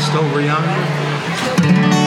Just over yonder.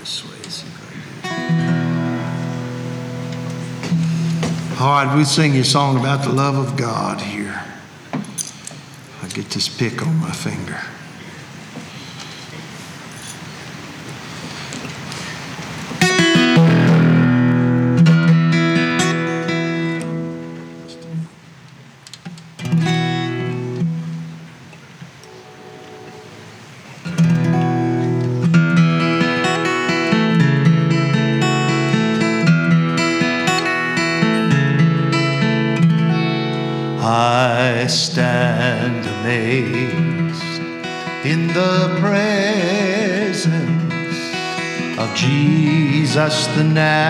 this way. See if I can. All right, we sing you a song about the love of God here. I get this pick on my finger. now.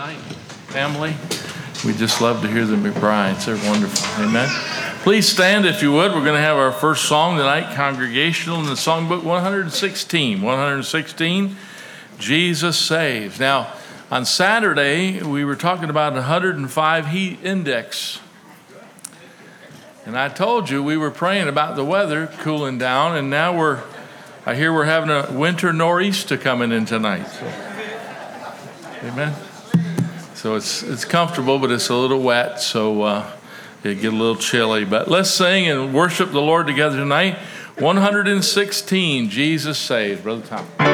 Tonight. Family, we just love to hear the McBrides. They're wonderful. Amen. Please stand if you would. We're going to have our first song tonight, congregational, in the songbook 116. 116, Jesus Saves. Now, on Saturday, we were talking about 105 heat index. And I told you we were praying about the weather cooling down, and now we're, I hear we're having a winter nor'easter coming in tonight. So, amen. So it's it's comfortable, but it's a little wet, so uh, it get a little chilly. But let's sing and worship the Lord together tonight. 116, Jesus saves, Brother Tom.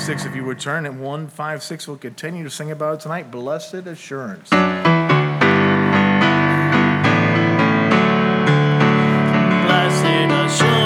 156, if you would turn, and 156 will continue to sing about it tonight. Blessed Assurance. Blessed assurance,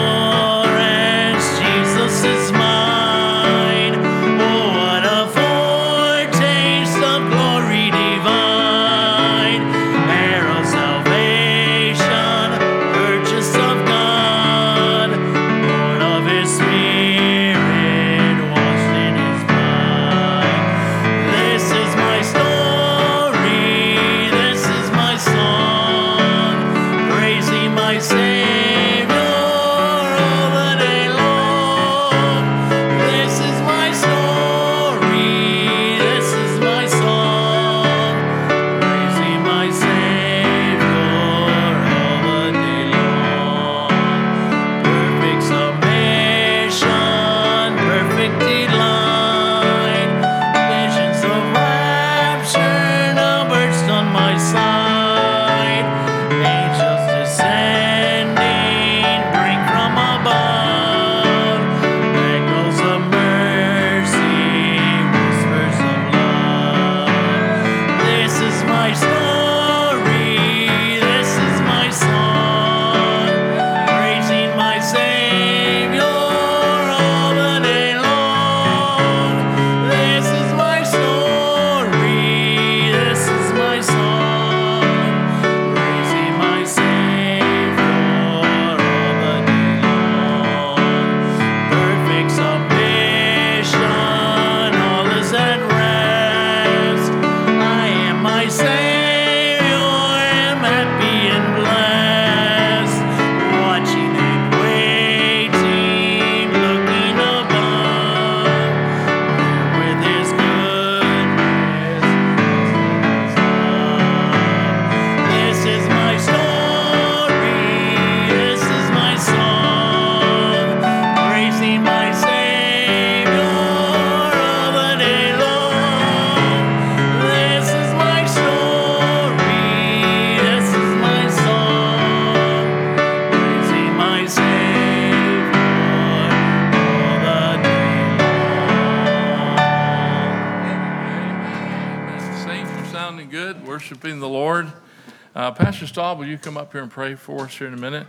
Staub, will you come up here and pray for us here in a minute?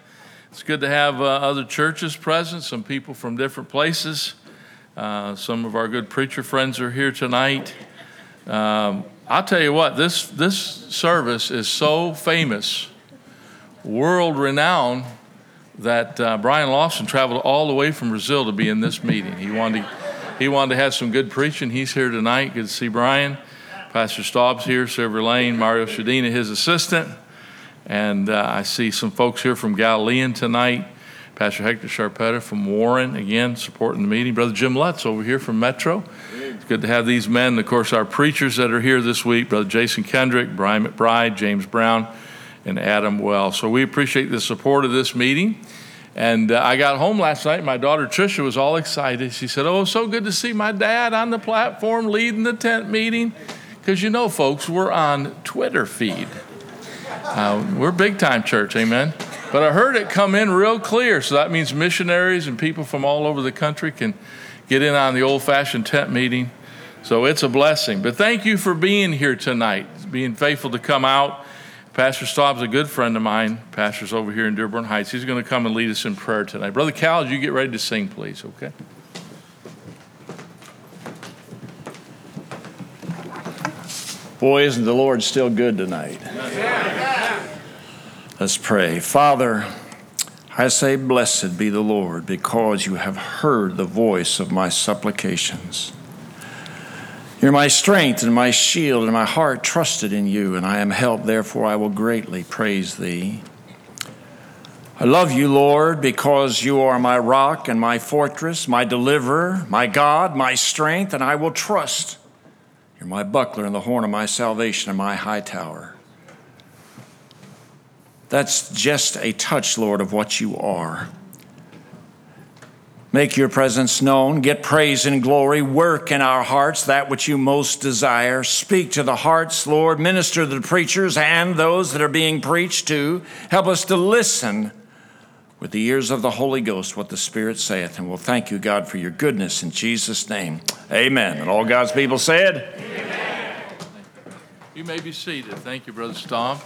It's good to have uh, other churches present, some people from different places. Uh, some of our good preacher friends are here tonight. Um, I'll tell you what, this, this service is so famous, world renowned, that uh, Brian Lawson traveled all the way from Brazil to be in this meeting. He wanted to, he wanted to have some good preaching. He's here tonight. Good to see Brian. Pastor Staub's here, Silver Lane, Mario Shadina, his assistant. And uh, I see some folks here from Galilean tonight. Pastor Hector Sharpetta from Warren, again, supporting the meeting. Brother Jim Lutz over here from Metro. It's good to have these men. Of course, our preachers that are here this week Brother Jason Kendrick, Brian McBride, James Brown, and Adam Wells. So we appreciate the support of this meeting. And uh, I got home last night. My daughter Trisha was all excited. She said, Oh, so good to see my dad on the platform leading the tent meeting. Because you know, folks, we're on Twitter feed. Uh, we're big time church, amen. But I heard it come in real clear, so that means missionaries and people from all over the country can get in on the old fashioned tent meeting. So it's a blessing. But thank you for being here tonight, being faithful to come out. Pastor Staub's a good friend of mine. Pastor's over here in Dearborn Heights. He's going to come and lead us in prayer tonight. Brother Cal, you get ready to sing, please, okay? Boy, isn't the Lord still good tonight? Let's pray. Father, I say, Blessed be the Lord, because you have heard the voice of my supplications. You're my strength and my shield, and my heart trusted in you, and I am helped, therefore I will greatly praise thee. I love you, Lord, because you are my rock and my fortress, my deliverer, my God, my strength, and I will trust. You're my buckler and the horn of my salvation and my high tower. That's just a touch, Lord, of what you are. Make your presence known, get praise and glory, work in our hearts that which you most desire. Speak to the hearts, Lord, minister to the preachers and those that are being preached to. Help us to listen with the ears of the Holy Ghost what the Spirit saith. And we'll thank you, God, for your goodness in Jesus' name. Amen. And all God's people said, You may be seated. Thank you, Brother Staub.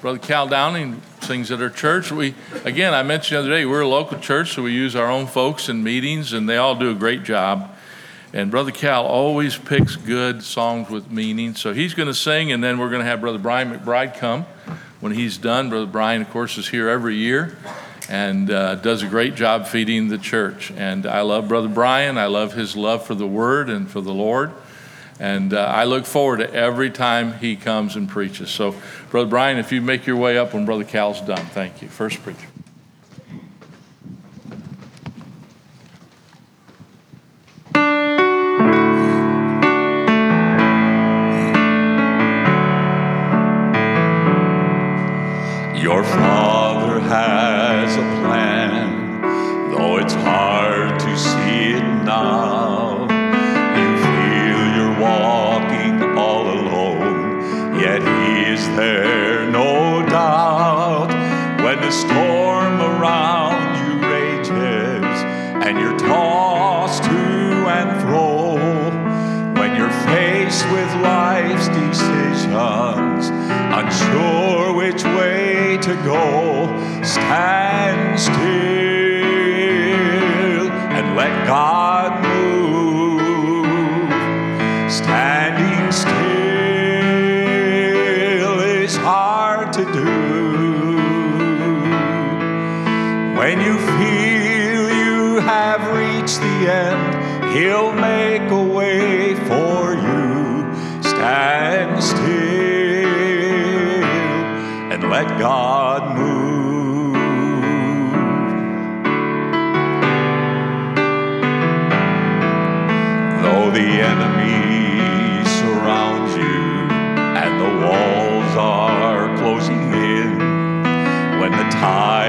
Brother Cal Downing sings at our church. We, again, I mentioned the other day, we're a local church, so we use our own folks in meetings, and they all do a great job. And Brother Cal always picks good songs with meaning. So he's going to sing, and then we're going to have Brother Brian McBride come when he's done. Brother Brian, of course, is here every year and uh, does a great job feeding the church. And I love Brother Brian. I love his love for the Word and for the Lord. And uh, I look forward to every time he comes and preaches. So, Brother Brian, if you make your way up when Brother Cal's done, thank you. First preacher. Your father go, stand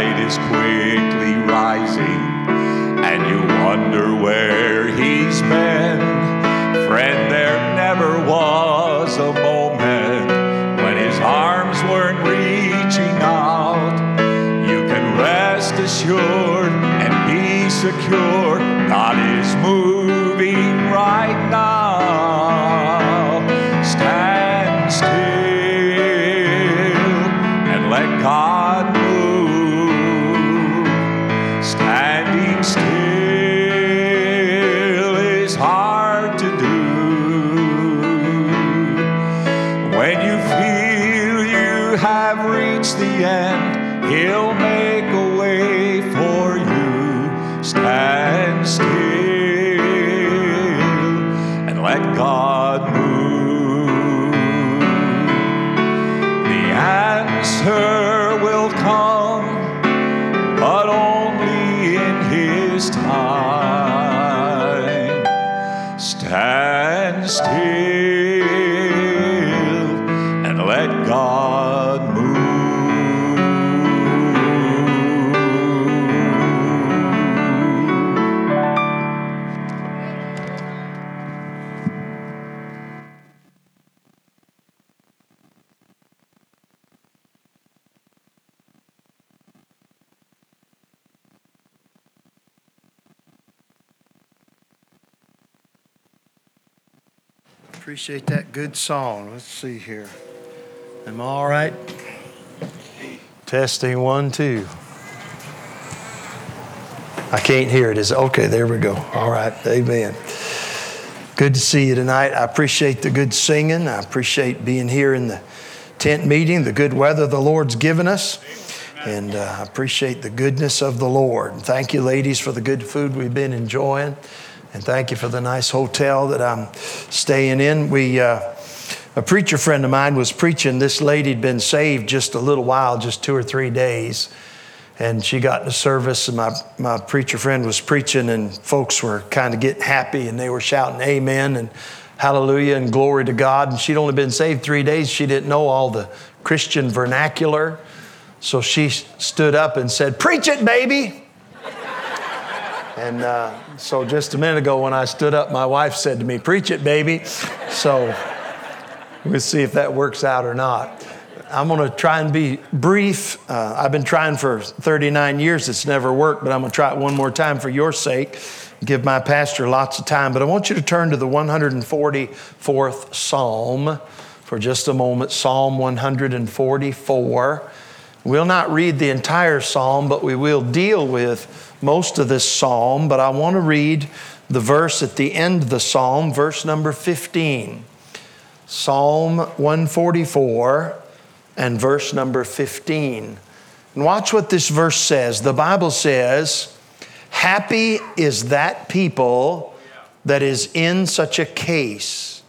tide is quickly rising and you wonder where he's been, Song. Let's see here. Am I all right? Testing one, two. I can't hear it. Is? Okay, there we go. All right. Amen. Good to see you tonight. I appreciate the good singing. I appreciate being here in the tent meeting, the good weather the Lord's given us. And uh, I appreciate the goodness of the Lord. Thank you, ladies, for the good food we've been enjoying. And thank you for the nice hotel that I'm staying in. We, uh, a preacher friend of mine was preaching. This lady'd been saved just a little while, just two or three days. And she got to service, and my, my preacher friend was preaching, and folks were kind of getting happy, and they were shouting amen and hallelujah and glory to God. And she'd only been saved three days. She didn't know all the Christian vernacular. So she stood up and said, Preach it, baby. And uh, so just a minute ago, when I stood up, my wife said to me, Preach it, baby. So we'll see if that works out or not. I'm going to try and be brief. Uh, I've been trying for 39 years. It's never worked, but I'm going to try it one more time for your sake. Give my pastor lots of time. But I want you to turn to the 144th Psalm for just a moment. Psalm 144. We'll not read the entire psalm, but we will deal with most of this psalm. But I want to read the verse at the end of the psalm, verse number 15. Psalm 144 and verse number 15. And watch what this verse says. The Bible says, Happy is that people that is in such a case.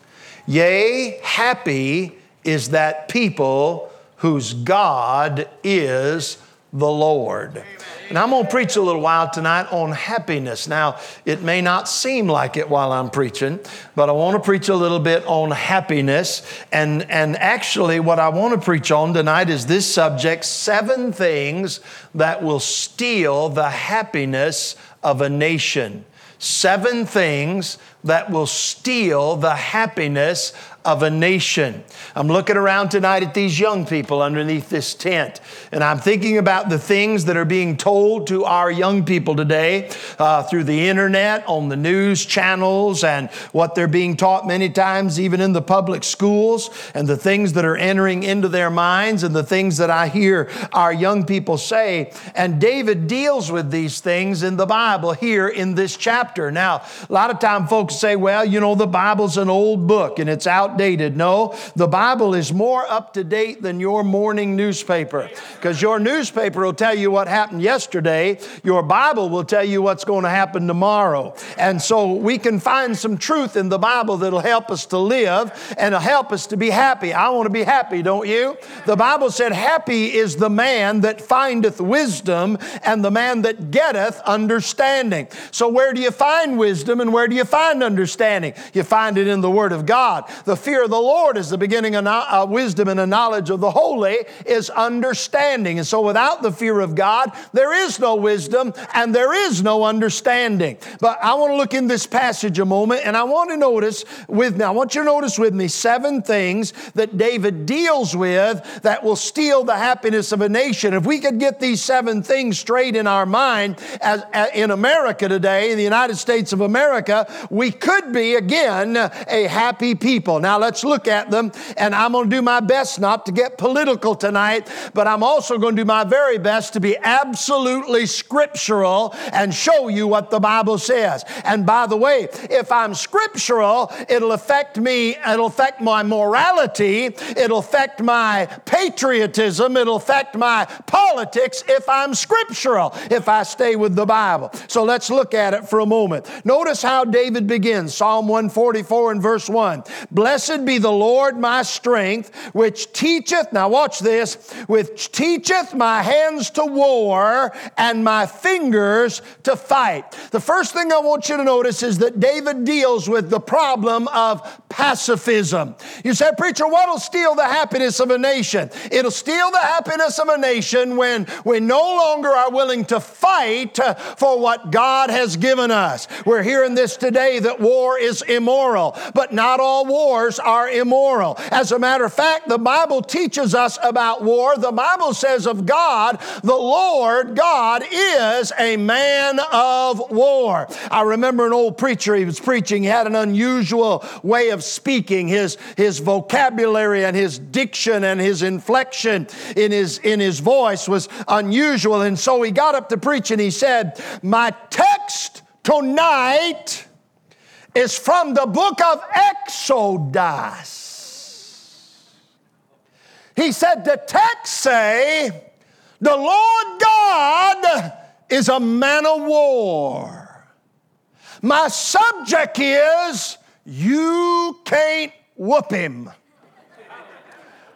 Yea, happy is that people whose God is the Lord. And I'm going to preach a little while tonight on happiness. Now, it may not seem like it while I'm preaching, but I want to preach a little bit on happiness. And, and actually, what I want to preach on tonight is this subject seven things that will steal the happiness of a nation. Seven things that will steal the happiness of a nation. I'm looking around tonight at these young people underneath this tent, and I'm thinking about the things that are being told to our young people today uh, through the internet, on the news channels, and what they're being taught many times, even in the public schools, and the things that are entering into their minds, and the things that I hear our young people say. And David deals with these things in the Bible here in this chapter. Now, a lot of time folks say, well, you know, the Bible's an old book and it's outdated. No, the Bible is more up to date than your morning newspaper because your newspaper will tell you what happened yesterday. Your Bible will tell you what's going to happen tomorrow. And so we can find some truth in the Bible that'll help us to live and help us to be happy. I want to be happy, don't you? The Bible said, Happy is the man that findeth wisdom and the man that getteth understanding. So, where do you find wisdom and where do you find understanding? You find it in the Word of God. The fear of the Lord is the beginning of uh, wisdom and the knowledge of the holy is understanding. And so, without the fear of God, there is no wisdom and there is no understanding. But I want to look in this passage a moment and I want to notice with me, I want you to notice with me seven things that David deals with that will steal the happiness of a nation. If we could get these seven things straight in our mind, as, as in America today, in the United States of America, we could be, again, a happy people. Now let's look at them, and I'm going to do my best not to get political tonight, but I'm also going to do my very best to be absolutely scriptural and show you what the Bible says. And by the way, if I'm scriptural, it'll affect me, it'll affect my morality, it'll affect my patriotism, it'll affect my politics if I'm scriptural, if I stay with the Bible. So let's look at it for a moment. Notice how David begins Psalm 144 and verse 1. Blessed be the Lord my strength, which teacheth, now watch this, which teacheth my hands to war and my fingers to fight. The first thing I want you to notice is that David deals with the problem of pacifism. You say, Preacher, what'll steal the happiness of a nation? It'll steal the happiness of a nation when we no longer are willing to fight for what God has given us. We're hearing this today that war is immoral, but not all wars are immoral. As a matter of fact, the Bible teaches us about war. The Bible says of God, the Lord God is a man of war. I remember an old preacher, he was preaching, he had an unusual way of speaking. His, his vocabulary and his diction and his inflection in his, in his voice was unusual. And so he got up to preach and he said, My text tonight is from the book of Exodus. He said, The text say, the Lord God is a man of war. My subject is, you can't whoop him.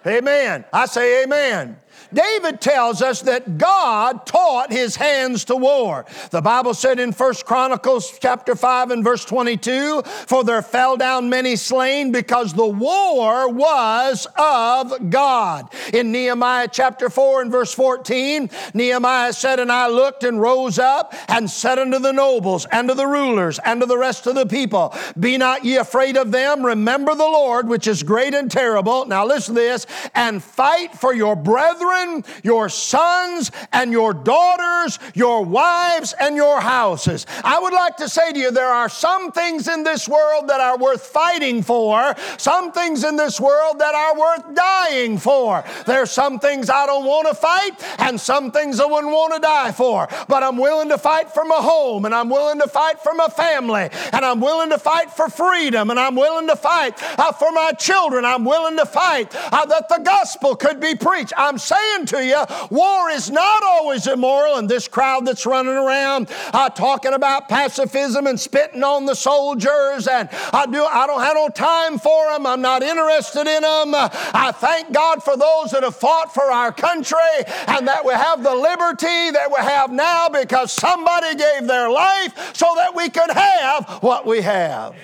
Amen. I say amen. David tells us that God taught his hands to war. The Bible said in 1 Chronicles chapter 5 and verse 22, for there fell down many slain because the war was of God. In Nehemiah chapter 4 and verse 14, Nehemiah said, And I looked and rose up and said unto the nobles and to the rulers and to the rest of the people, Be not ye afraid of them, remember the Lord, which is great and terrible. Now listen to this, and fight for your brethren children, your sons, and your daughters, your wives, and your houses. I would like to say to you there are some things in this world that are worth fighting for, some things in this world that are worth dying for. There's some things I don't want to fight, and some things I wouldn't want to die for. But I'm willing to fight for my home, and I'm willing to fight for my family, and I'm willing to fight for freedom, and I'm willing to fight uh, for my children. I'm willing to fight uh, that the gospel could be preached. I'm saying saying to you, war is not always immoral. And this crowd that's running around uh, talking about pacifism and spitting on the soldiers, and I do I don't have no time for them. I'm not interested in them. I thank God for those that have fought for our country and that we have the liberty that we have now because somebody gave their life so that we could have what we have.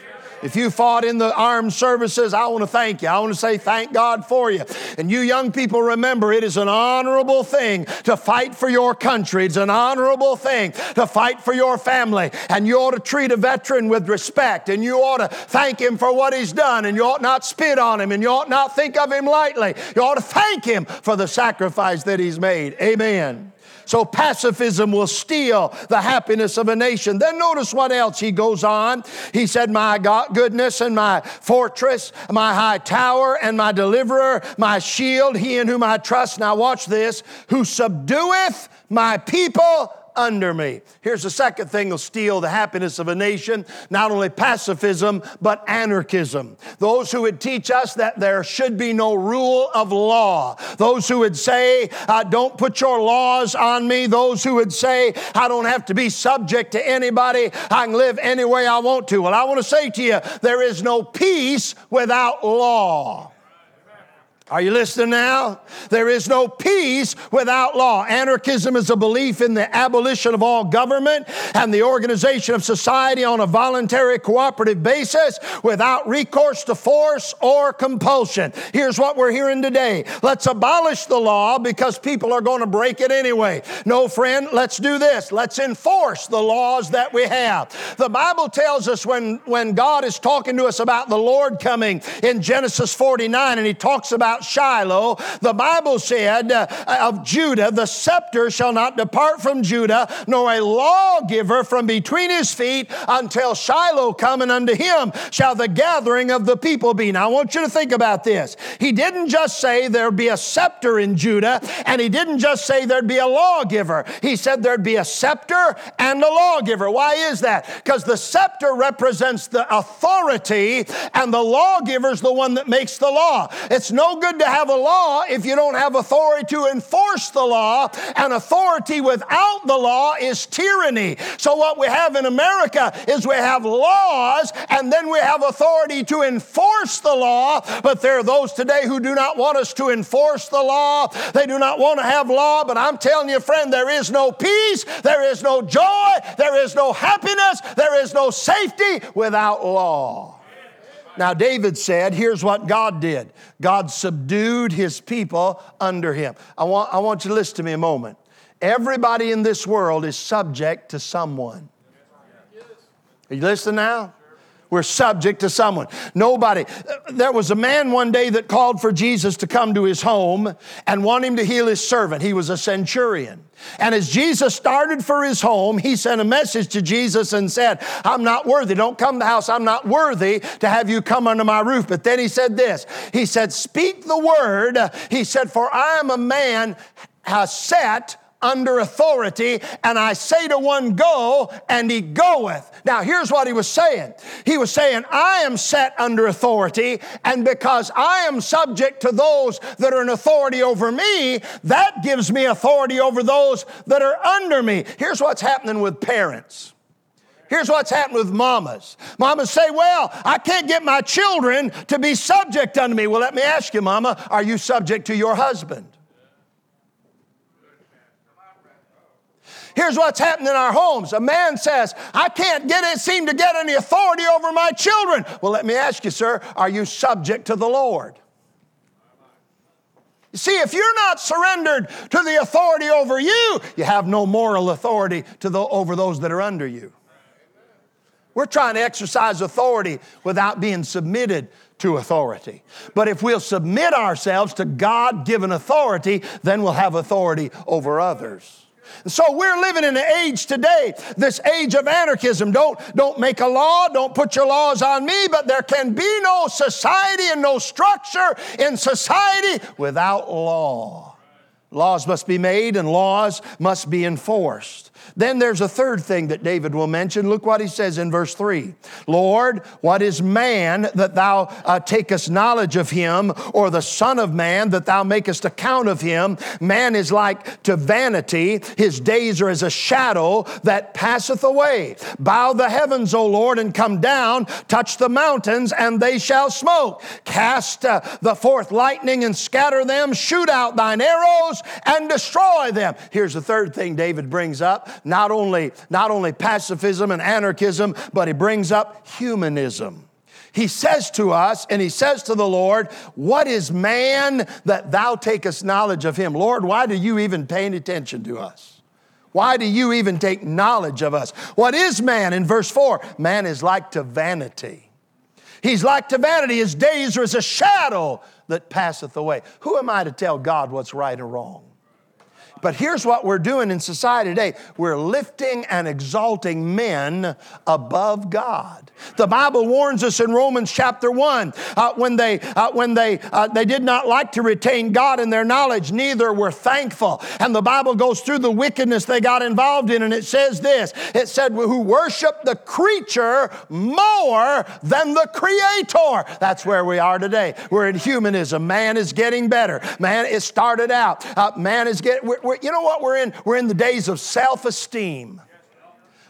If you fought in the armed services, I want to thank you. I want to say thank God for you. And you young people, remember it is an honorable thing to fight for your country. It's an honorable thing to fight for your family. And you ought to treat a veteran with respect. And you ought to thank him for what he's done. And you ought not spit on him. And you ought not think of him lightly. You ought to thank him for the sacrifice that he's made. Amen. So pacifism will steal the happiness of a nation. Then notice what else he goes on. He said, My God, goodness and my fortress, my high tower and my deliverer, my shield, he in whom I trust. Now watch this, who subdueth my people under me. Here's the second thing will steal the happiness of a nation not only pacifism, but anarchism. Those who would teach us that there should be no rule of law. Those who would say, uh, Don't put your laws on me. Those who would say, I don't have to be subject to anybody. I can live any way I want to. Well, I want to say to you, there is no peace without law. Are you listening now? There is no peace without law. Anarchism is a belief in the abolition of all government and the organization of society on a voluntary cooperative basis without recourse to force or compulsion. Here's what we're hearing today. Let's abolish the law because people are going to break it anyway. No, friend, let's do this. Let's enforce the laws that we have. The Bible tells us when, when God is talking to us about the Lord coming in Genesis 49 and he talks about about Shiloh, the Bible said uh, of Judah, the scepter shall not depart from Judah, nor a lawgiver from between his feet until Shiloh come, and unto him shall the gathering of the people be. Now I want you to think about this. He didn't just say there'd be a scepter in Judah, and he didn't just say there'd be a lawgiver. He said there'd be a scepter and a lawgiver. Why is that? Because the scepter represents the authority, and the lawgiver's the one that makes the law. It's no good to have a law if you don't have authority to enforce the law, and authority without the law is tyranny. So, what we have in America is we have laws, and then we have authority to enforce the law, but there are those today who do not want us to enforce the law. They do not want to have law, but I'm telling you, friend, there is no peace, there is no joy, there is no happiness, there is no safety without law. Now, David said, here's what God did God subdued his people under him. I want, I want you to listen to me a moment. Everybody in this world is subject to someone. Are you listening now? We're subject to someone. Nobody. There was a man one day that called for Jesus to come to his home and want him to heal his servant. He was a centurion. And as Jesus started for his home, he sent a message to Jesus and said, I'm not worthy. Don't come to the house. I'm not worthy to have you come under my roof. But then he said this He said, Speak the word. He said, For I am a man set under authority, and I say to one, Go, and he goeth. Now, here's what he was saying He was saying, I am set under authority, and because I am subject to those that are in authority over me, that gives me authority over those that are under me. Here's what's happening with parents. Here's what's happening with mamas. Mamas say, Well, I can't get my children to be subject unto me. Well, let me ask you, mama, are you subject to your husband? Here's what's happening in our homes. A man says, I can't get it, seem to get any authority over my children. Well, let me ask you, sir, are you subject to the Lord? You see, if you're not surrendered to the authority over you, you have no moral authority to the, over those that are under you. We're trying to exercise authority without being submitted to authority. But if we'll submit ourselves to God given authority, then we'll have authority over others. So we're living in an age today, this age of anarchism. Don't, don't make a law, don't put your laws on me, but there can be no society and no structure in society without law. Laws must be made and laws must be enforced. Then there's a third thing that David will mention. Look what he says in verse 3 Lord, what is man that thou uh, takest knowledge of him, or the Son of Man that thou makest account of him? Man is like to vanity, his days are as a shadow that passeth away. Bow the heavens, O Lord, and come down, touch the mountains, and they shall smoke. Cast uh, the forth lightning and scatter them, shoot out thine arrows and destroy them. Here's the third thing David brings up not only, not only pacifism and anarchism, but he brings up humanism. He says to us, and he says to the Lord, What is man that thou takest knowledge of him? Lord, why do you even pay any attention to us? Why do you even take knowledge of us? What is man? In verse 4, man is like to vanity. He's like to vanity. His days are as a shadow that passeth away. Who am I to tell God what's right or wrong? But here's what we're doing in society today we're lifting and exalting men above God. The Bible warns us in Romans chapter 1 uh, when, they, uh, when they, uh, they did not like to retain God in their knowledge, neither were thankful. And the Bible goes through the wickedness they got involved in, and it says this it said, Who worship the creature more than the creator. That's where we are today. We're in humanism. Man is getting better. Man, it started out. Uh, man is getting, we're, you know what we're in? We're in the days of self esteem.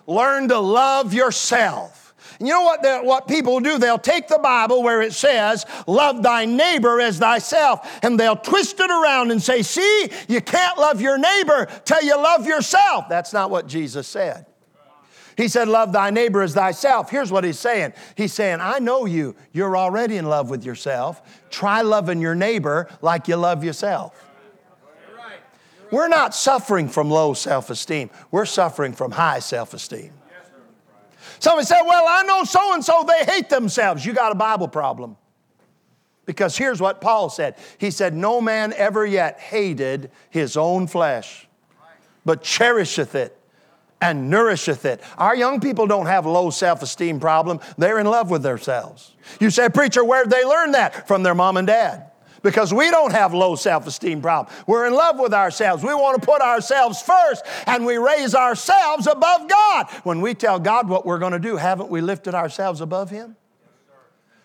Learn to love yourself. And you know what, what people do? They'll take the Bible where it says, Love thy neighbor as thyself, and they'll twist it around and say, See, you can't love your neighbor till you love yourself. That's not what Jesus said. He said, Love thy neighbor as thyself. Here's what he's saying He's saying, I know you. You're already in love with yourself. Try loving your neighbor like you love yourself. We're not suffering from low self esteem, we're suffering from high self esteem. Somebody said, Well, I know so and so, they hate themselves. You got a Bible problem. Because here's what Paul said He said, No man ever yet hated his own flesh, but cherisheth it and nourisheth it. Our young people don't have low self esteem problem, they're in love with themselves. You say, Preacher, where'd they learn that? From their mom and dad. Because we don't have low self esteem problem. We're in love with ourselves. We want to put ourselves first and we raise ourselves above God. When we tell God what we're going to do, haven't we lifted ourselves above Him?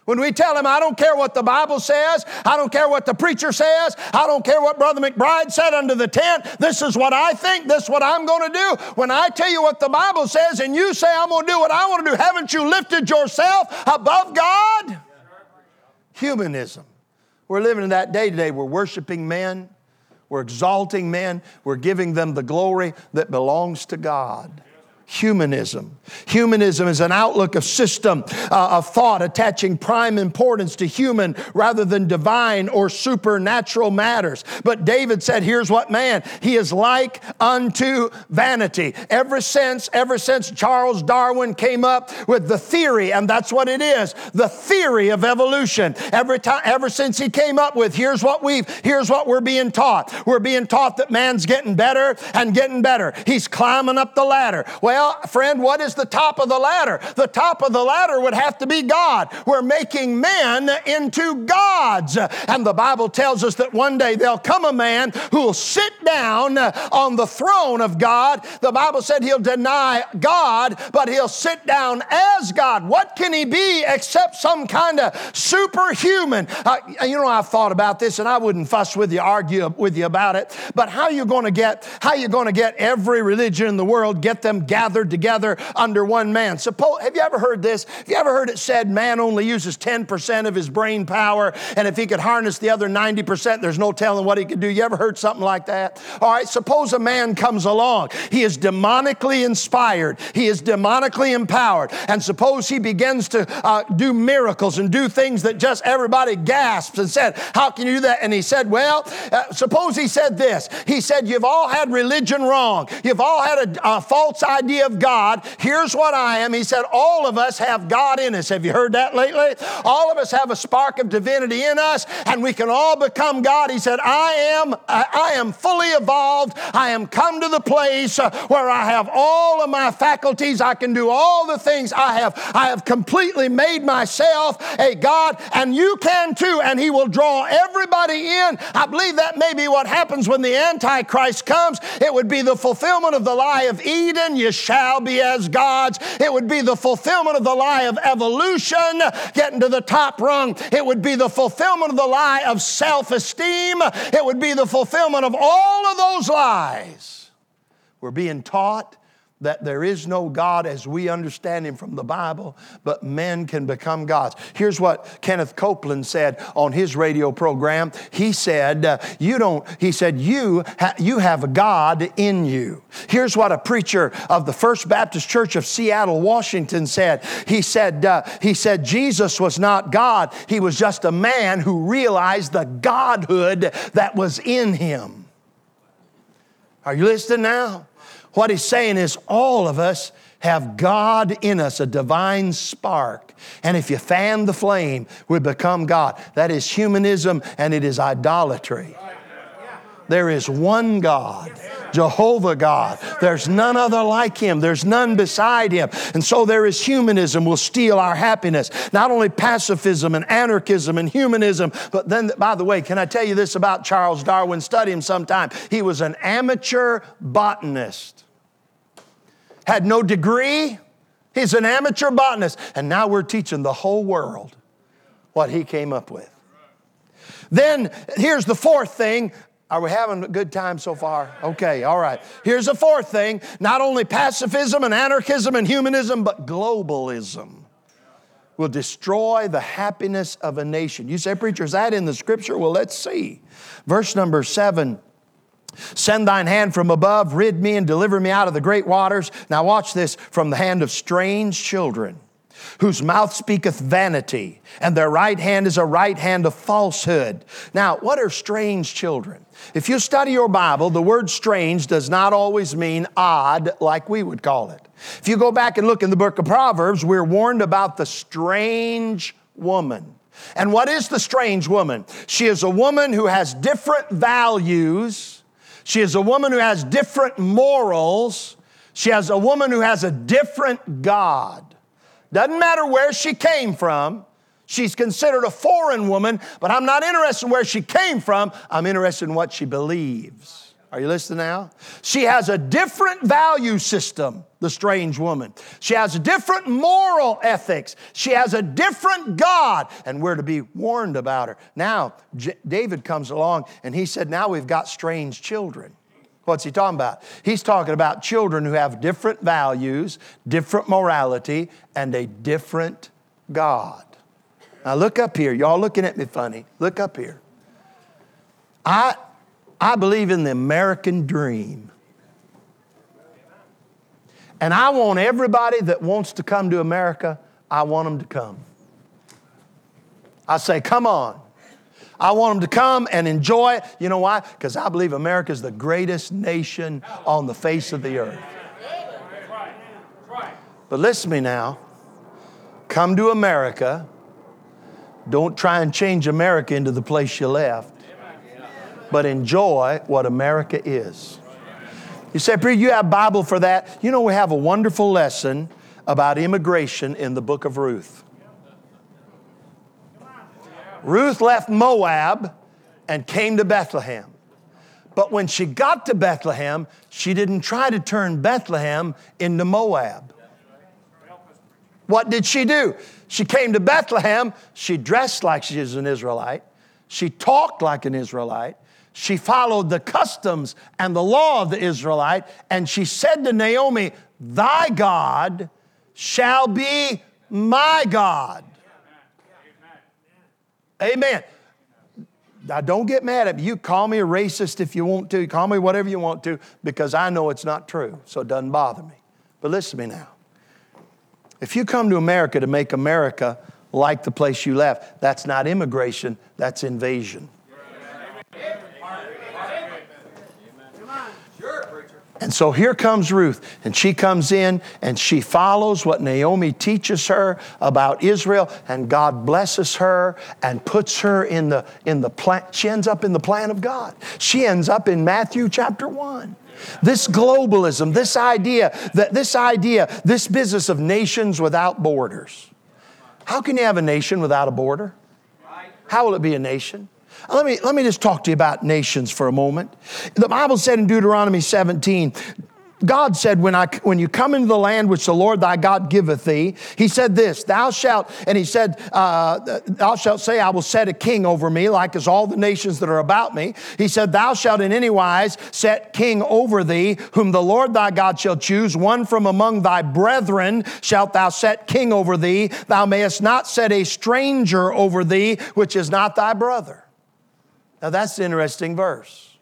When we tell him, I don't care what the Bible says, I don't care what the preacher says, I don't care what Brother McBride said under the tent, this is what I think, this is what I'm going to do. When I tell you what the Bible says and you say, I'm going to do what I want to do, haven't you lifted yourself above God? Humanism. We're living in that day today. We're worshiping men, we're exalting men, we're giving them the glory that belongs to God humanism. Humanism is an outlook of system uh, of thought attaching prime importance to human rather than divine or supernatural matters. But David said, here's what man, he is like unto vanity. Ever since ever since Charles Darwin came up with the theory and that's what it is, the theory of evolution. Every time ever since he came up with here's what we've, here's what we're being taught. We're being taught that man's getting better and getting better. He's climbing up the ladder. Well, well, friend, what is the top of the ladder? The top of the ladder would have to be God. We're making men into gods. And the Bible tells us that one day there'll come a man who will sit down on the throne of God. The Bible said he'll deny God, but he'll sit down as God. What can he be except some kind of superhuman? Uh, you know, I've thought about this and I wouldn't fuss with you, argue with you about it, but how you going to get, how you going to get every religion in the world, get them gathered gathered together under one man. Suppose, have you ever heard this? Have you ever heard it said man only uses 10% of his brain power, and if he could harness the other 90%, there's no telling what he could do? You ever heard something like that? All right, suppose a man comes along. He is demonically inspired, he is demonically empowered, and suppose he begins to uh, do miracles and do things that just everybody gasps and said, How can you do that? And he said, Well, uh, suppose he said this. He said, You've all had religion wrong, you've all had a, a false idea of God. Here's what I am. He said, All of us have God in us. Have you heard that lately? All of us have a spark of divinity in us, and we can all become God. He said, I am, I am fully evolved. I am come to the place uh, where I have all of my faculties. I can do all the things I have. I have completely made myself a God, and you can too, and He will draw everybody in. I believe that may be what happens when the Antichrist comes. It would be the fulfillment of the lie of Eden. You shall be as gods. It would be the fulfillment of the lie of evolution, getting to the top rung. It would be the fulfillment of the lie of self esteem. It would be the fulfillment of all of those lies. We're being taught that there is no God as we understand Him from the Bible, but men can become gods. Here's what Kenneth Copeland said on his radio program. He said, uh, "You don't." He said, "You ha- you have a God in you." Here's what a preacher of the First Baptist Church of Seattle, Washington, said. He said, uh, "He said Jesus was not God. He was just a man who realized the godhood that was in him." Are you listening now? What he's saying is, all of us have God in us, a divine spark. And if you fan the flame, we become God. That is humanism and it is idolatry. There is one God, Jehovah God. There's none other like Him. There's none beside Him. And so there is humanism will steal our happiness. Not only pacifism and anarchism and humanism, but then, by the way, can I tell you this about Charles Darwin? Study him sometime. He was an amateur botanist, had no degree. He's an amateur botanist. And now we're teaching the whole world what he came up with. Then here's the fourth thing are we having a good time so far? Okay, all right. Here's the fourth thing not only pacifism and anarchism and humanism, but globalism will destroy the happiness of a nation. You say, Preacher, is that in the scripture? Well, let's see. Verse number seven. Send thine hand from above, rid me and deliver me out of the great waters. Now, watch this from the hand of strange children whose mouth speaketh vanity, and their right hand is a right hand of falsehood. Now, what are strange children? If you study your Bible, the word strange does not always mean odd like we would call it. If you go back and look in the book of Proverbs, we're warned about the strange woman. And what is the strange woman? She is a woman who has different values. She is a woman who has different morals. She has a woman who has a different God. Doesn't matter where she came from. She's considered a foreign woman, but I'm not interested in where she came from. I'm interested in what she believes. Are you listening now? She has a different value system, the strange woman. She has a different moral ethics. She has a different God, and we're to be warned about her. Now, J- David comes along and he said, Now we've got strange children. What's he talking about? He's talking about children who have different values, different morality, and a different God. Now, look up here. Y'all looking at me funny. Look up here. I, I believe in the American dream. And I want everybody that wants to come to America, I want them to come. I say, come on. I want them to come and enjoy it. You know why? Because I believe America is the greatest nation on the face of the earth. But listen to me now. Come to America. Don't try and change America into the place you left but enjoy what America is. You say, Peter, you have Bible for that? You know, we have a wonderful lesson about immigration in the book of Ruth. Ruth left Moab and came to Bethlehem. But when she got to Bethlehem, she didn't try to turn Bethlehem into Moab. What did she do? She came to Bethlehem, she dressed like she was an Israelite, she talked like an Israelite, she followed the customs and the law of the Israelite, and she said to Naomi, Thy God shall be my God. Amen. Now, don't get mad at me. You call me a racist if you want to, you call me whatever you want to, because I know it's not true, so it doesn't bother me. But listen to me now. If you come to America to make America like the place you left, that's not immigration, that's invasion. And so here comes Ruth, and she comes in and she follows what Naomi teaches her about Israel, and God blesses her and puts her in the, in the plan. She ends up in the plan of God. She ends up in Matthew chapter 1. This globalism, this idea, that this idea, this business of nations without borders. How can you have a nation without a border? How will it be a nation? Let me, let me just talk to you about nations for a moment. The Bible said in Deuteronomy 17, God said, when, I, when you come into the land which the Lord thy God giveth thee, he said this, thou shalt, and he said, uh, thou shalt say, I will set a king over me, like as all the nations that are about me. He said, thou shalt in any wise set king over thee, whom the Lord thy God shall choose, one from among thy brethren shalt thou set king over thee. Thou mayest not set a stranger over thee, which is not thy brother. Now that's an interesting verse.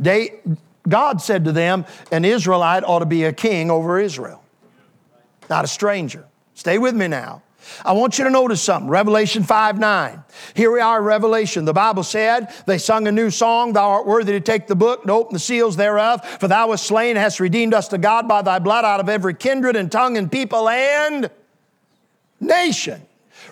They, God said to them, an Israelite ought to be a king over Israel, not a stranger. Stay with me now. I want you to notice something. Revelation 5 9. Here we are Revelation. The Bible said, They sung a new song, Thou art worthy to take the book and open the seals thereof, for thou wast slain, and hast redeemed us to God by thy blood out of every kindred and tongue and people and nation.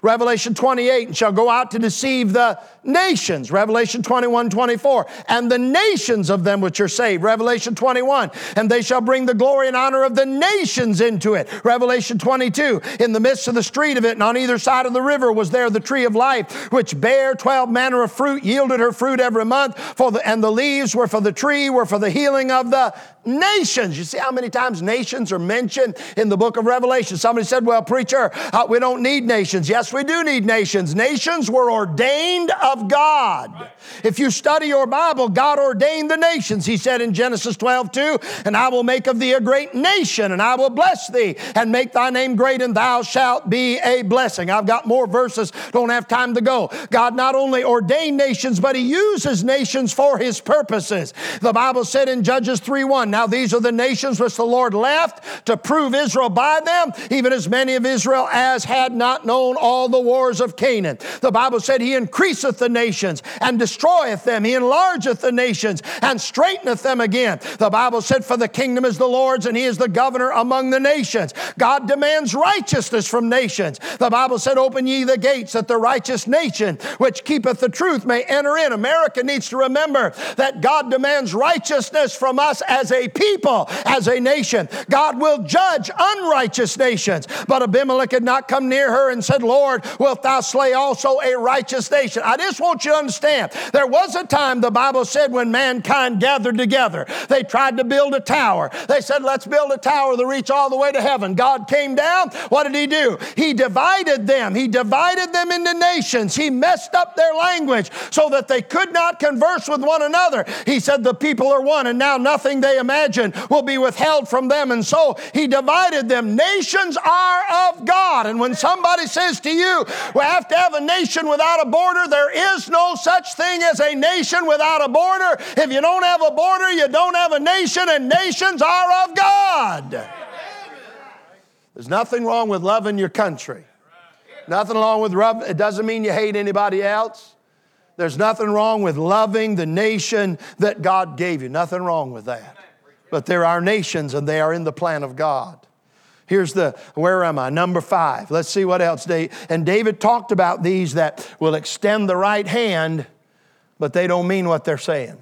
Revelation 28, and shall go out to deceive the nations. Revelation 21, 24. And the nations of them which are saved. Revelation 21. And they shall bring the glory and honor of the nations into it. Revelation 22. In the midst of the street of it, and on either side of the river was there the tree of life, which bare twelve manner of fruit, yielded her fruit every month. For the, and the leaves were for the tree, were for the healing of the nations. You see how many times nations are mentioned in the book of Revelation? Somebody said, Well, preacher, uh, we don't need nations. Yes, we do need nations. Nations were ordained of God. If you study your Bible, God ordained the nations. He said in Genesis 12, 2, And I will make of thee a great nation, and I will bless thee, and make thy name great, and thou shalt be a blessing. I've got more verses, don't have time to go. God not only ordained nations, but He uses nations for His purposes. The Bible said in Judges 3, 1, Now these are the nations which the Lord left to prove Israel by them, even as many of Israel as had not known all the wars of Canaan. The Bible said, He increaseth the nations and destroyeth them. He enlargeth the nations and straighteneth them again. The Bible said, For the kingdom is the Lord's and He is the governor among the nations. God demands righteousness from nations. The Bible said, Open ye the gates that the righteous nation which keepeth the truth may enter in. America needs to remember that God demands righteousness from us as a people, as a nation. God will judge unrighteous nations. But Abimelech had not come near her and said, Lord, wilt thou slay also a righteous nation? I just want you to understand there was a time, the Bible said, when mankind gathered together. They tried to build a tower. They said, Let's build a tower to reach all the way to heaven. God came down. What did He do? He divided them. He divided them into nations. He messed up their language so that they could not converse with one another. He said, The people are one, and now nothing they imagine will be withheld from them. And so He divided them. Nations are of God. And when somebody says to you, We have to have a nation without a border, there is no such thing as a nation without a border. If you don't have a border, you don't have a nation, and nations are of God. There's nothing wrong with loving your country. Nothing wrong with. It doesn't mean you hate anybody else. There's nothing wrong with loving the nation that God gave you. Nothing wrong with that. But there are nations and they are in the plan of God. Here's the, where am I? Number five. Let's see what else. They, and David talked about these that will extend the right hand, but they don't mean what they're saying.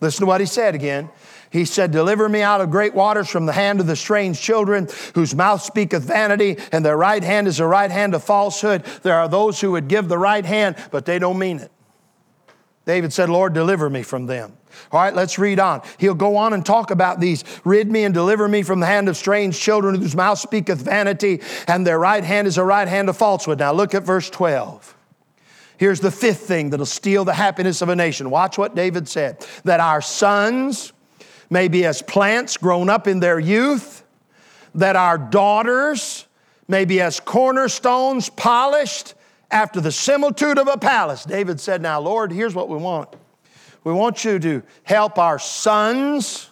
Listen to what he said again. He said, Deliver me out of great waters from the hand of the strange children, whose mouth speaketh vanity, and their right hand is the right hand of falsehood. There are those who would give the right hand, but they don't mean it. David said, Lord, deliver me from them. All right, let's read on. He'll go on and talk about these. Rid me and deliver me from the hand of strange children whose mouth speaketh vanity, and their right hand is a right hand of falsehood. Now look at verse 12. Here's the fifth thing that'll steal the happiness of a nation. Watch what David said that our sons may be as plants grown up in their youth, that our daughters may be as cornerstones polished after the similitude of a palace. David said, Now, Lord, here's what we want. We want you to help our sons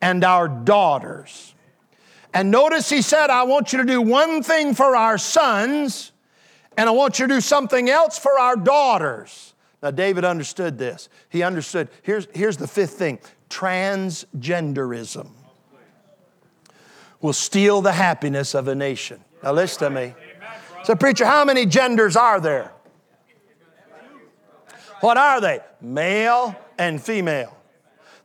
and our daughters. And notice he said, I want you to do one thing for our sons, and I want you to do something else for our daughters. Now, David understood this. He understood. Here's, here's the fifth thing transgenderism will steal the happiness of a nation. Now, listen to me. So, preacher, how many genders are there? What are they? Male and female.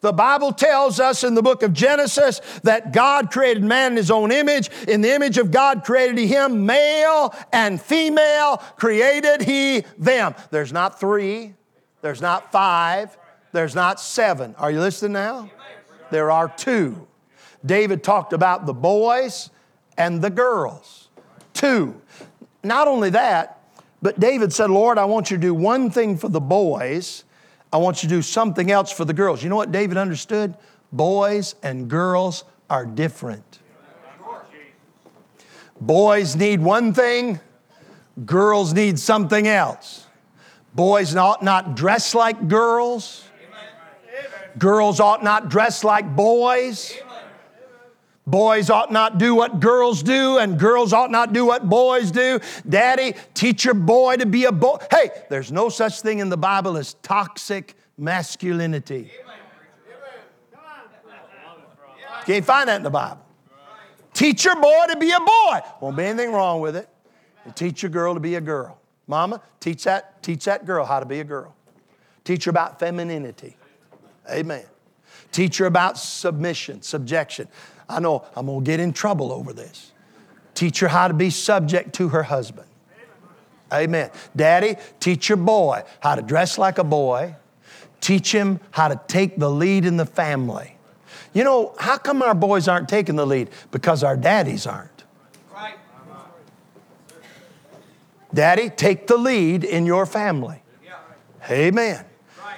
The Bible tells us in the book of Genesis that God created man in his own image. In the image of God created he him, male and female created he them. There's not three, there's not five, there's not seven. Are you listening now? There are two. David talked about the boys and the girls. Two. Not only that, but David said, Lord, I want you to do one thing for the boys. I want you to do something else for the girls. You know what David understood? Boys and girls are different. Boys need one thing, girls need something else. Boys ought not dress like girls. Girls ought not dress like boys. Boys ought not do what girls do, and girls ought not do what boys do. Daddy, teach your boy to be a boy. Hey, there's no such thing in the Bible as toxic masculinity. Can't find that in the Bible. Teach your boy to be a boy. Won't be anything wrong with it. And teach your girl to be a girl. Mama, teach that, teach that girl how to be a girl. Teach her about femininity. Amen. Teach her about submission, subjection. I know I'm going to get in trouble over this. Teach her how to be subject to her husband. Amen. Daddy, teach your boy how to dress like a boy. Teach him how to take the lead in the family. You know, how come our boys aren't taking the lead? Because our daddies aren't. Daddy, take the lead in your family. Amen.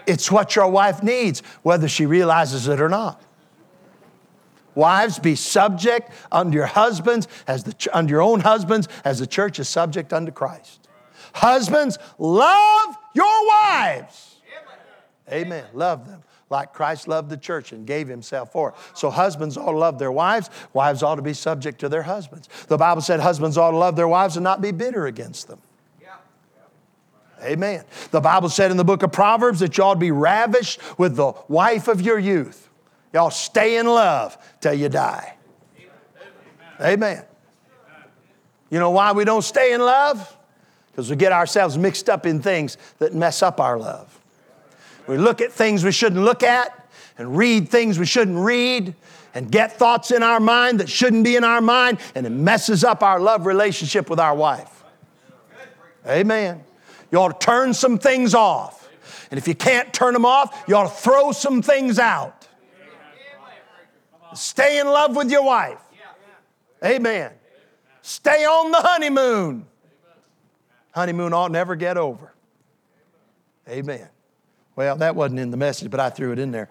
It's what your wife needs, whether she realizes it or not. Wives, be subject unto your husbands as the unto your own husbands as the church is subject unto Christ. Husbands, love your wives. Amen. Love them. like Christ loved the church and gave himself for it. So husbands ought to love their wives, wives ought to be subject to their husbands. The Bible said husbands ought to love their wives and not be bitter against them. Amen. The Bible said in the book of Proverbs that you ought to be ravished with the wife of your youth. Y'all stay in love till you die. Amen. You know why we don't stay in love? Because we get ourselves mixed up in things that mess up our love. We look at things we shouldn't look at and read things we shouldn't read and get thoughts in our mind that shouldn't be in our mind, and it messes up our love relationship with our wife. Amen. You ought to turn some things off. And if you can't turn them off, you ought to throw some things out. Stay in love with your wife. Amen. Stay on the honeymoon. Honeymoon ought never get over. Amen. Well, that wasn't in the message, but I threw it in there.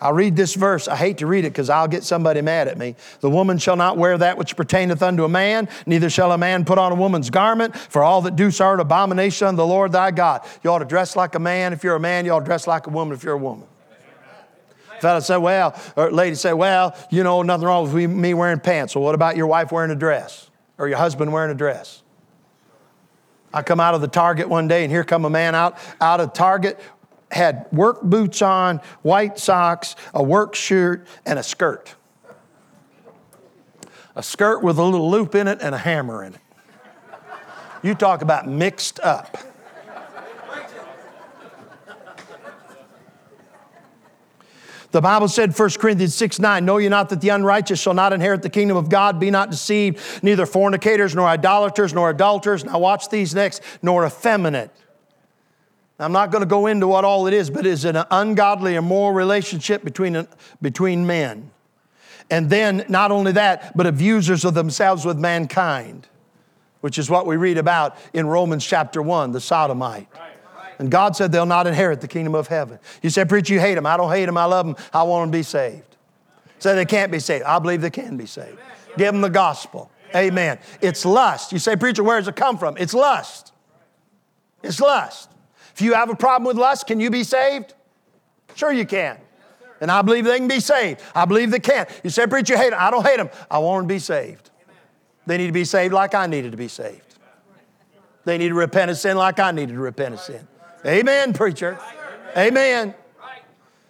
I'll read this verse. I hate to read it because I'll get somebody mad at me. The woman shall not wear that which pertaineth unto a man, neither shall a man put on a woman's garment, for all that do so are an abomination unto the Lord thy God. You ought to dress like a man if you're a man, you ought to dress like a woman if you're a woman. Fella say, well, or lady say, well, you know, nothing wrong with me wearing pants. Well, what about your wife wearing a dress or your husband wearing a dress? I come out of the Target one day and here come a man out, out of Target, had work boots on, white socks, a work shirt, and a skirt. A skirt with a little loop in it and a hammer in it. You talk about mixed up. The Bible said, 1 Corinthians 6 9, Know ye not that the unrighteous shall not inherit the kingdom of God? Be not deceived, neither fornicators, nor idolaters, nor adulterers. Now, watch these next, nor effeminate. I'm not going to go into what all it is, but it is an ungodly, immoral relationship between, between men. And then, not only that, but abusers of themselves with mankind, which is what we read about in Romans chapter 1, the sodomite. And God said they'll not inherit the kingdom of heaven. You say, Preacher, you hate them. I don't hate them. I love them. I want them to be saved. Say they can't be saved. I believe they can be saved. Give them the gospel. Amen. It's lust. You say, Preacher, where does it come from? It's lust. It's lust. If you have a problem with lust, can you be saved? Sure, you can. And I believe they can be saved. I believe they can. You say, Preacher, you hate them. I don't hate them. I want them to be saved. They need to be saved like I needed to be saved. They need to repent of sin like I needed to repent of sin. Amen, preacher. Amen.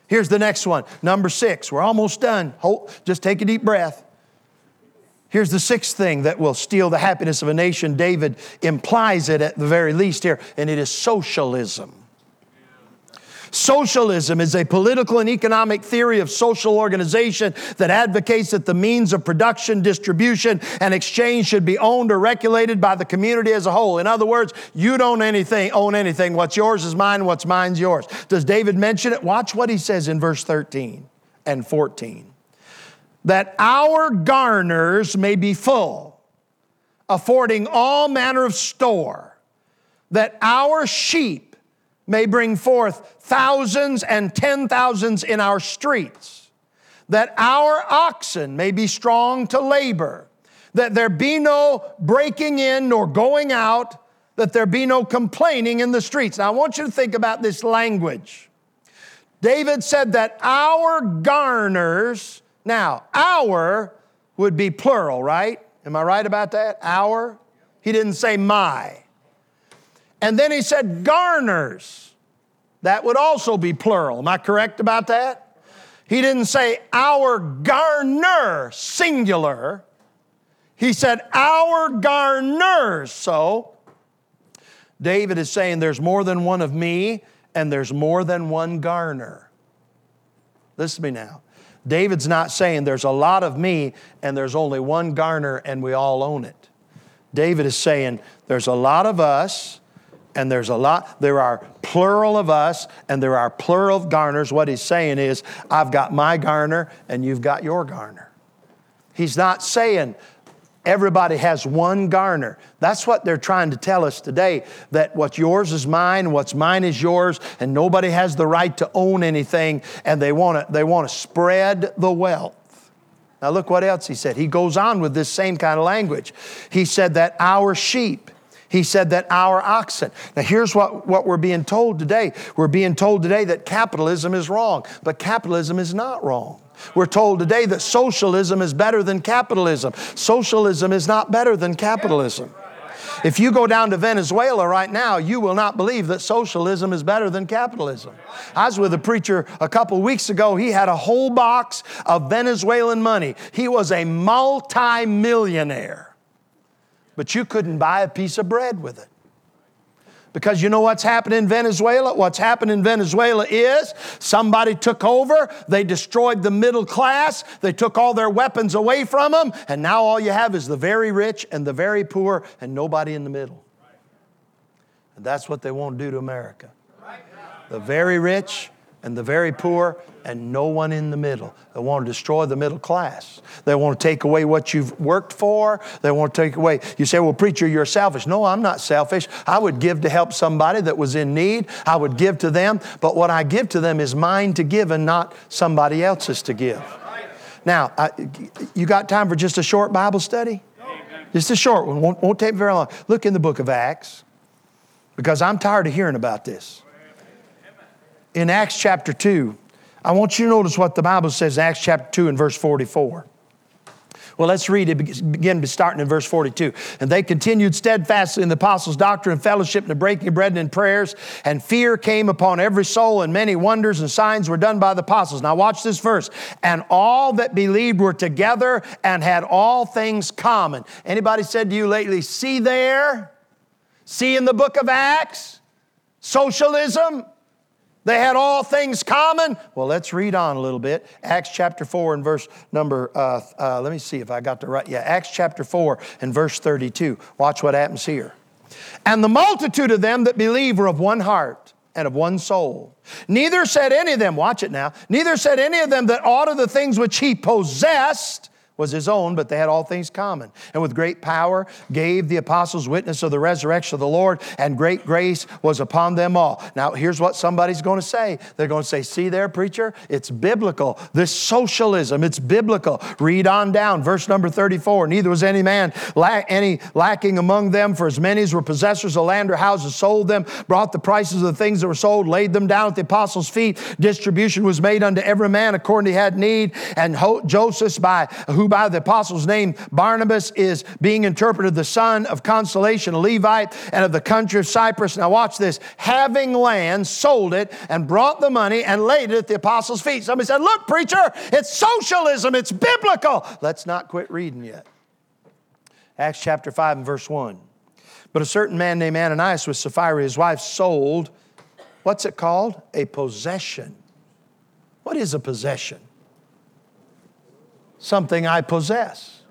Here's the next one. Number six. We're almost done. Hold, just take a deep breath. Here's the sixth thing that will steal the happiness of a nation. David implies it at the very least here, and it is socialism. Socialism is a political and economic theory of social organization that advocates that the means of production, distribution, and exchange should be owned or regulated by the community as a whole. In other words, you don't anything, own anything. What's yours is mine, what's mine's yours. Does David mention it? Watch what he says in verse 13 and 14. That our garners may be full, affording all manner of store, that our sheep may bring forth thousands and ten thousands in our streets, that our oxen may be strong to labor, that there be no breaking in nor going out, that there be no complaining in the streets. Now, I want you to think about this language. David said that our garners, now, our would be plural, right? Am I right about that? Our? He didn't say my. And then he said garners. That would also be plural. Am I correct about that? He didn't say our garner, singular. He said our garners. So, David is saying there's more than one of me and there's more than one garner. Listen to me now. David's not saying there's a lot of me and there's only one garner and we all own it. David is saying there's a lot of us and there's a lot, there are plural of us and there are plural of garners. What he's saying is, I've got my garner and you've got your garner. He's not saying everybody has one garner. That's what they're trying to tell us today that what's yours is mine, what's mine is yours, and nobody has the right to own anything, and they want to, they want to spread the wealth. Now, look what else he said. He goes on with this same kind of language. He said that our sheep, He said that our oxen. Now, here's what, what we're being told today. We're being told today that capitalism is wrong, but capitalism is not wrong. We're told today that socialism is better than capitalism. Socialism is not better than capitalism. If you go down to Venezuela right now, you will not believe that socialism is better than capitalism. I was with a preacher a couple weeks ago. He had a whole box of Venezuelan money. He was a multi-millionaire. But you couldn't buy a piece of bread with it. Because you know what's happened in Venezuela? What's happened in Venezuela is somebody took over, they destroyed the middle class, they took all their weapons away from them, and now all you have is the very rich and the very poor and nobody in the middle. And that's what they won't do to America. The very rich and the very poor and no one in the middle. They want to destroy the middle class. They want to take away what you've worked for. They want to take away. You say, well, preacher, you're selfish. No, I'm not selfish. I would give to help somebody that was in need. I would give to them. But what I give to them is mine to give and not somebody else's to give. Now, I, you got time for just a short Bible study? Just a short one. Won't, won't take very long. Look in the book of Acts because I'm tired of hearing about this in Acts chapter 2, I want you to notice what the Bible says, in Acts chapter 2 and verse 44. Well, let's read it, begin starting in verse 42. And they continued steadfastly in the apostles' doctrine and fellowship and the breaking of bread and in prayers, and fear came upon every soul, and many wonders and signs were done by the apostles. Now, watch this verse. And all that believed were together and had all things common. Anybody said to you lately, see there? See in the book of Acts? Socialism? They had all things common. Well, let's read on a little bit. Acts chapter 4 and verse number, uh, uh, let me see if I got the right. Yeah, Acts chapter 4 and verse 32. Watch what happens here. And the multitude of them that believe were of one heart and of one soul. Neither said any of them, watch it now, neither said any of them that aught of the things which he possessed was his own, but they had all things common. And with great power gave the apostles witness of the resurrection of the Lord, and great grace was upon them all. Now, here's what somebody's going to say. They're going to say, See there, preacher, it's biblical. This socialism, it's biblical. Read on down, verse number 34. Neither was any man lack, any lacking among them, for as many as were possessors of land or houses sold them, brought the prices of the things that were sold, laid them down at the apostles' feet. Distribution was made unto every man according to he had need. And Joseph, by who by the apostles' name Barnabas is being interpreted the son of consolation, a Levite, and of the country of Cyprus. Now, watch this having land, sold it, and brought the money and laid it at the apostles' feet. Somebody said, Look, preacher, it's socialism, it's biblical. Let's not quit reading yet. Acts chapter 5 and verse 1. But a certain man named Ananias with Sapphira, his wife, sold, what's it called? A possession. What is a possession? Something I possess.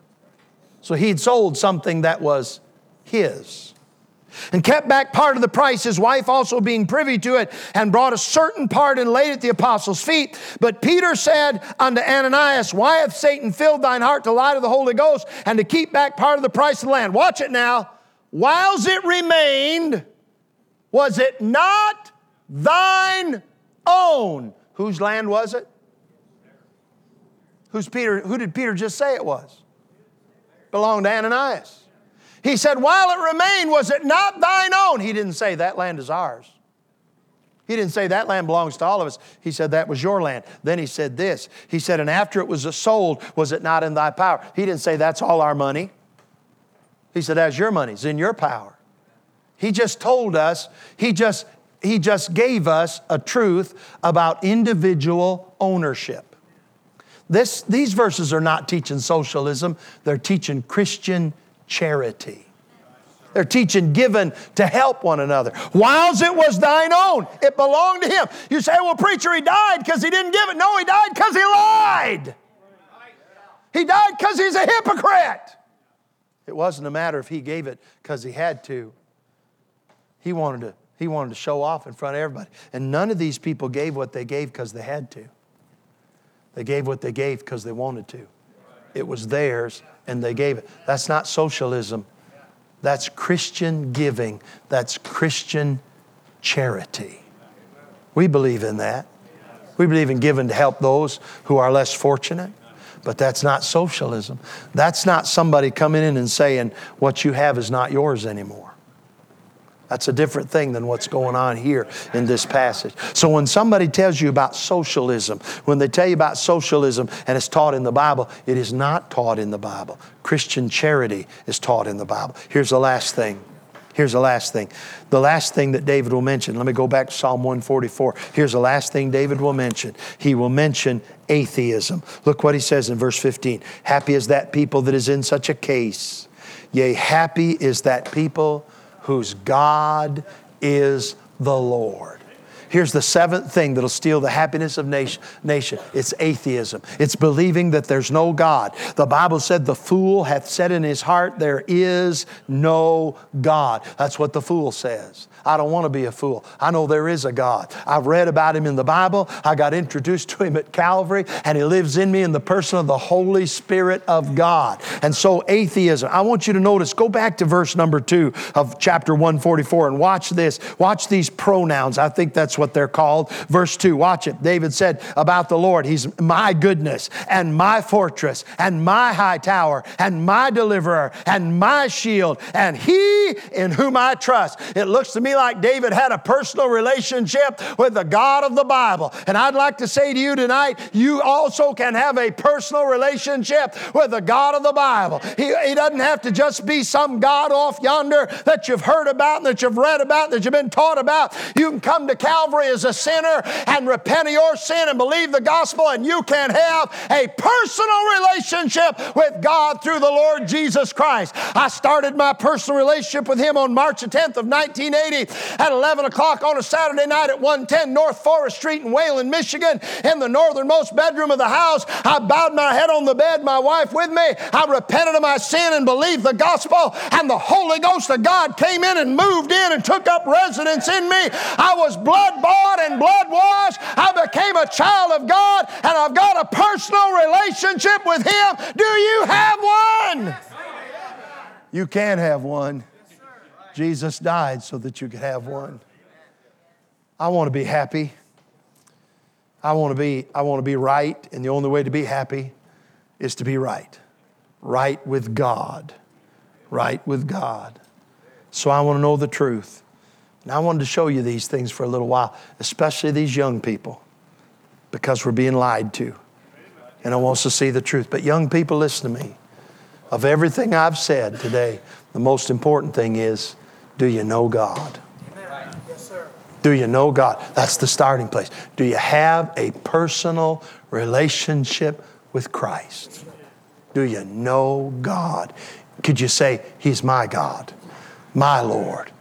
So he'd sold something that was his. And kept back part of the price, his wife also being privy to it, and brought a certain part and laid at the apostles' feet. But Peter said unto Ananias, Why hath Satan filled thine heart to lie to the Holy Ghost and to keep back part of the price of the land? Watch it now. Whiles it remained, was it not thine own? Whose land was it? Who's Peter? Who did Peter just say it was? Belonged to Ananias. He said, While it remained, was it not thine own? He didn't say that land is ours. He didn't say that land belongs to all of us. He said that was your land. Then he said this. He said, And after it was sold, was it not in thy power? He didn't say that's all our money. He said, That's your money, it's in your power. He just told us, he just, he just gave us a truth about individual ownership. This, these verses are not teaching socialism, they're teaching Christian charity. They're teaching giving to help one another. Whiles it was thine own, it belonged to him. You say, well, preacher, he died because he didn't give it. No, he died because he lied. He died because he's a hypocrite. It wasn't a matter if he gave it because he had to. He wanted to, he wanted to show off in front of everybody. And none of these people gave what they gave because they had to. They gave what they gave because they wanted to. It was theirs and they gave it. That's not socialism. That's Christian giving. That's Christian charity. We believe in that. We believe in giving to help those who are less fortunate. But that's not socialism. That's not somebody coming in and saying, what you have is not yours anymore. That's a different thing than what's going on here in this passage. So when somebody tells you about socialism, when they tell you about socialism and it's taught in the Bible, it is not taught in the Bible. Christian charity is taught in the Bible. Here's the last thing. Here's the last thing. The last thing that David will mention. Let me go back to Psalm 144. Here's the last thing David will mention. He will mention atheism. Look what he says in verse 15. Happy is that people that is in such a case. Yea, happy is that people whose God is the Lord. Here's the seventh thing that'll steal the happiness of nation, nation. It's atheism. It's believing that there's no God. The Bible said, The fool hath said in his heart, There is no God. That's what the fool says. I don't want to be a fool. I know there is a God. I've read about him in the Bible. I got introduced to him at Calvary, and he lives in me in the person of the Holy Spirit of God. And so, atheism, I want you to notice, go back to verse number two of chapter 144 and watch this. Watch these pronouns. I think that's what they're called. Verse two, watch it. David said about the Lord, He's my goodness and my fortress and my high tower and my deliverer and my shield and He in whom I trust. It looks to me like David had a personal relationship with the God of the Bible. And I'd like to say to you tonight, you also can have a personal relationship with the God of the Bible. He, he doesn't have to just be some God off yonder that you've heard about and that you've read about, that you've been taught about. You can come to Calvary as a sinner and repent of your sin and believe the gospel, and you can have a personal relationship with God through the Lord Jesus Christ. I started my personal relationship with Him on March the 10th of 1980 at 11 o'clock on a Saturday night at 110 North Forest Street in Wayland, Michigan, in the northernmost bedroom of the house. I bowed my head on the bed, my wife with me. I repented of my sin and believed the gospel, and the Holy Ghost of God came in and moved in and took up residence in me. I was blood bought and blood washed. I became a child of God, and I've got a personal relationship with Him. Do you have one? You can have one. Jesus died so that you could have one. I want to be happy. I want to be, I want to be right, and the only way to be happy is to be right. Right with God. Right with God. So I want to know the truth. And I wanted to show you these things for a little while, especially these young people, because we're being lied to. And I want us to see the truth. But young people, listen to me. Of everything I've said today, the most important thing is do you know God? Do you know God? That's the starting place. Do you have a personal relationship with Christ? Do you know God? Could you say, He's my God, my Lord?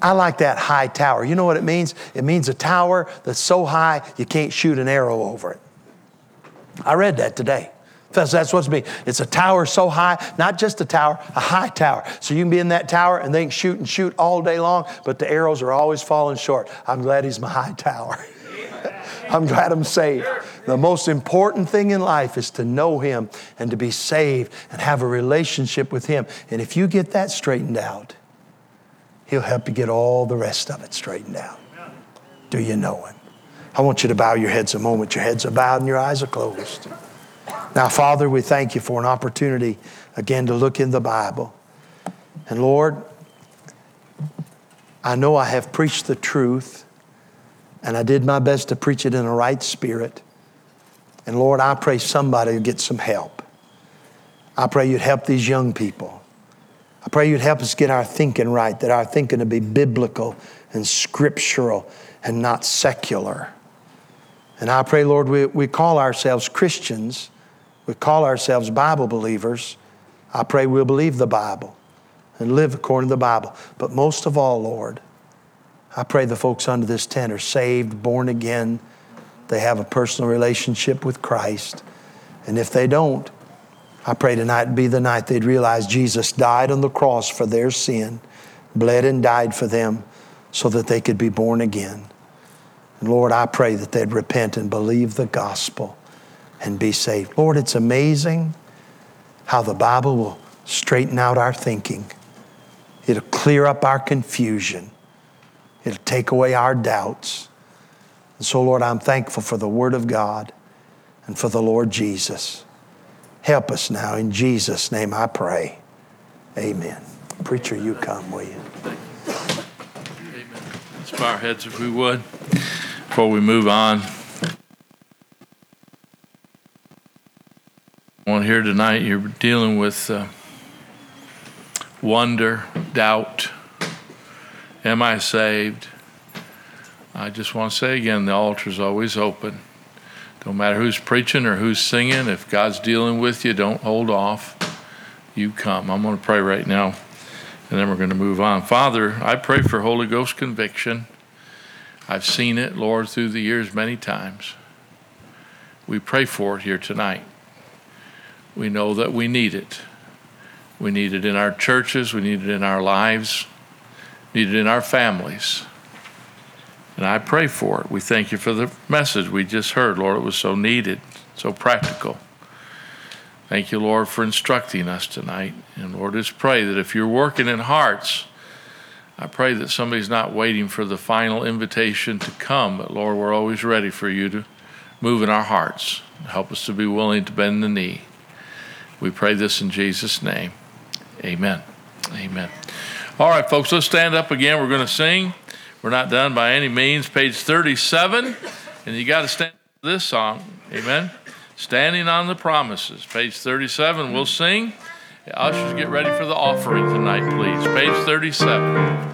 I like that high tower. You know what it means? It means a tower that's so high you can't shoot an arrow over it. I read that today. That's, that's what's mean. It's a tower so high, not just a tower, a high tower. So you can be in that tower and they can shoot and shoot all day long, but the arrows are always falling short. I'm glad he's my high tower. I'm glad I'm saved. The most important thing in life is to know him and to be saved and have a relationship with him. And if you get that straightened out, he'll help you get all the rest of it straightened out. Do you know him? I want you to bow your heads a moment. Your heads are bowed and your eyes are closed. Now, Father, we thank you for an opportunity again to look in the Bible. And Lord, I know I have preached the truth, and I did my best to preach it in a right spirit. And Lord, I pray somebody will get some help. I pray you'd help these young people. I pray you'd help us get our thinking right, that our thinking to be biblical and scriptural and not secular. And I pray, Lord, we, we call ourselves Christians, we call ourselves Bible believers. I pray we'll believe the Bible and live according to the Bible. But most of all, Lord, I pray the folks under this tent are saved, born again, they have a personal relationship with Christ. And if they don't, I pray tonight be the night they'd realize Jesus died on the cross for their sin, bled and died for them so that they could be born again. And Lord, I pray that they'd repent and believe the gospel and be saved. Lord, it's amazing how the Bible will straighten out our thinking. It'll clear up our confusion. It'll take away our doubts. And so, Lord, I'm thankful for the Word of God and for the Lord Jesus. Help us now. In Jesus' name I pray. Amen. Preacher, you come, will you? Amen. Let's bow our heads if we would before we move on. One here tonight, you're dealing with uh, wonder, doubt. Am I saved? I just want to say again the altar is always open. Don't matter who's preaching or who's singing, if God's dealing with you, don't hold off. You come. I'm going to pray right now, and then we're going to move on. Father, I pray for Holy Ghost conviction. I've seen it, Lord, through the years many times. We pray for it here tonight. We know that we need it. We need it in our churches, we need it in our lives, need it in our families. And I pray for it. We thank you for the message we just heard, Lord. It was so needed, so practical. Thank you, Lord, for instructing us tonight. And Lord, just pray that if you're working in hearts, I pray that somebody's not waiting for the final invitation to come, but Lord, we're always ready for you to move in our hearts. Help us to be willing to bend the knee. We pray this in Jesus' name. Amen. Amen. All right, folks, let's stand up again. We're going to sing. We're not done by any means. Page 37. And you got to stand this song. Amen. Standing on the Promises. Page 37. We'll sing. Ushers, get ready for the offering tonight, please. Page 37.